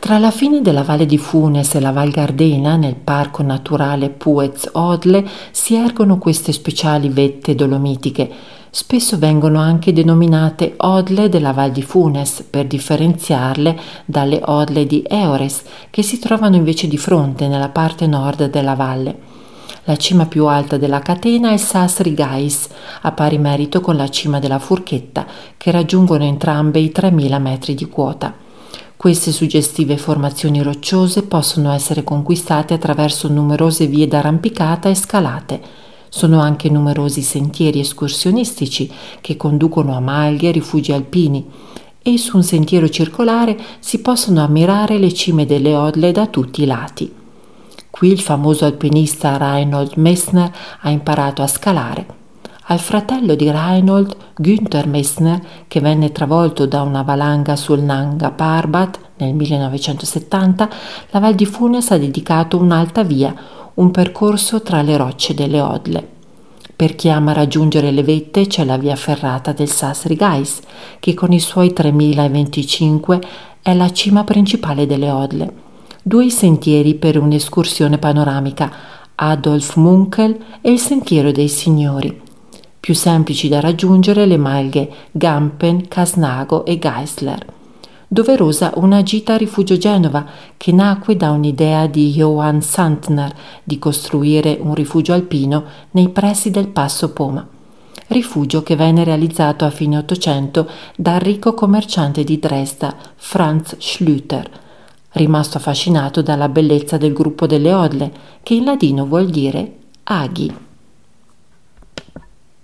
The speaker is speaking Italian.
Tra la fine della Valle di Funes e la Val Gardena, nel parco naturale Puez-Odle, si ergono queste speciali vette dolomitiche. Spesso vengono anche denominate Odle della Val di Funes per differenziarle dalle Odle di Eores, che si trovano invece di fronte nella parte nord della valle. La cima più alta della catena è Sas Rigais, a pari merito con la cima della Furchetta, che raggiungono entrambe i 3000 metri di quota. Queste suggestive formazioni rocciose possono essere conquistate attraverso numerose vie d'arrampicata e scalate. Sono anche numerosi sentieri escursionistici che conducono a maglie e rifugi alpini e su un sentiero circolare si possono ammirare le cime delle Odle da tutti i lati. Qui il famoso alpinista Reinhold Messner ha imparato a scalare al fratello di Reinhold, Günther Messner, che venne travolto da una valanga sul Nanga Parbat nel 1970, la Val di Funes ha dedicato un'alta via, un percorso tra le rocce delle Odle. Per chi ama raggiungere le vette c'è la via ferrata del Sassrigais, che con i suoi 3025 è la cima principale delle Odle. Due sentieri per un'escursione panoramica, Adolf Munkel e il Sentiero dei Signori più semplici da raggiungere le malghe Gampen, Casnago e Geisler. Doverosa una gita a rifugio Genova che nacque da un'idea di Johann Santner di costruire un rifugio alpino nei pressi del Passo Poma. Rifugio che venne realizzato a fine Ottocento dal ricco commerciante di Dresda Franz Schlüter, rimasto affascinato dalla bellezza del gruppo delle Odle, che in ladino vuol dire aghi.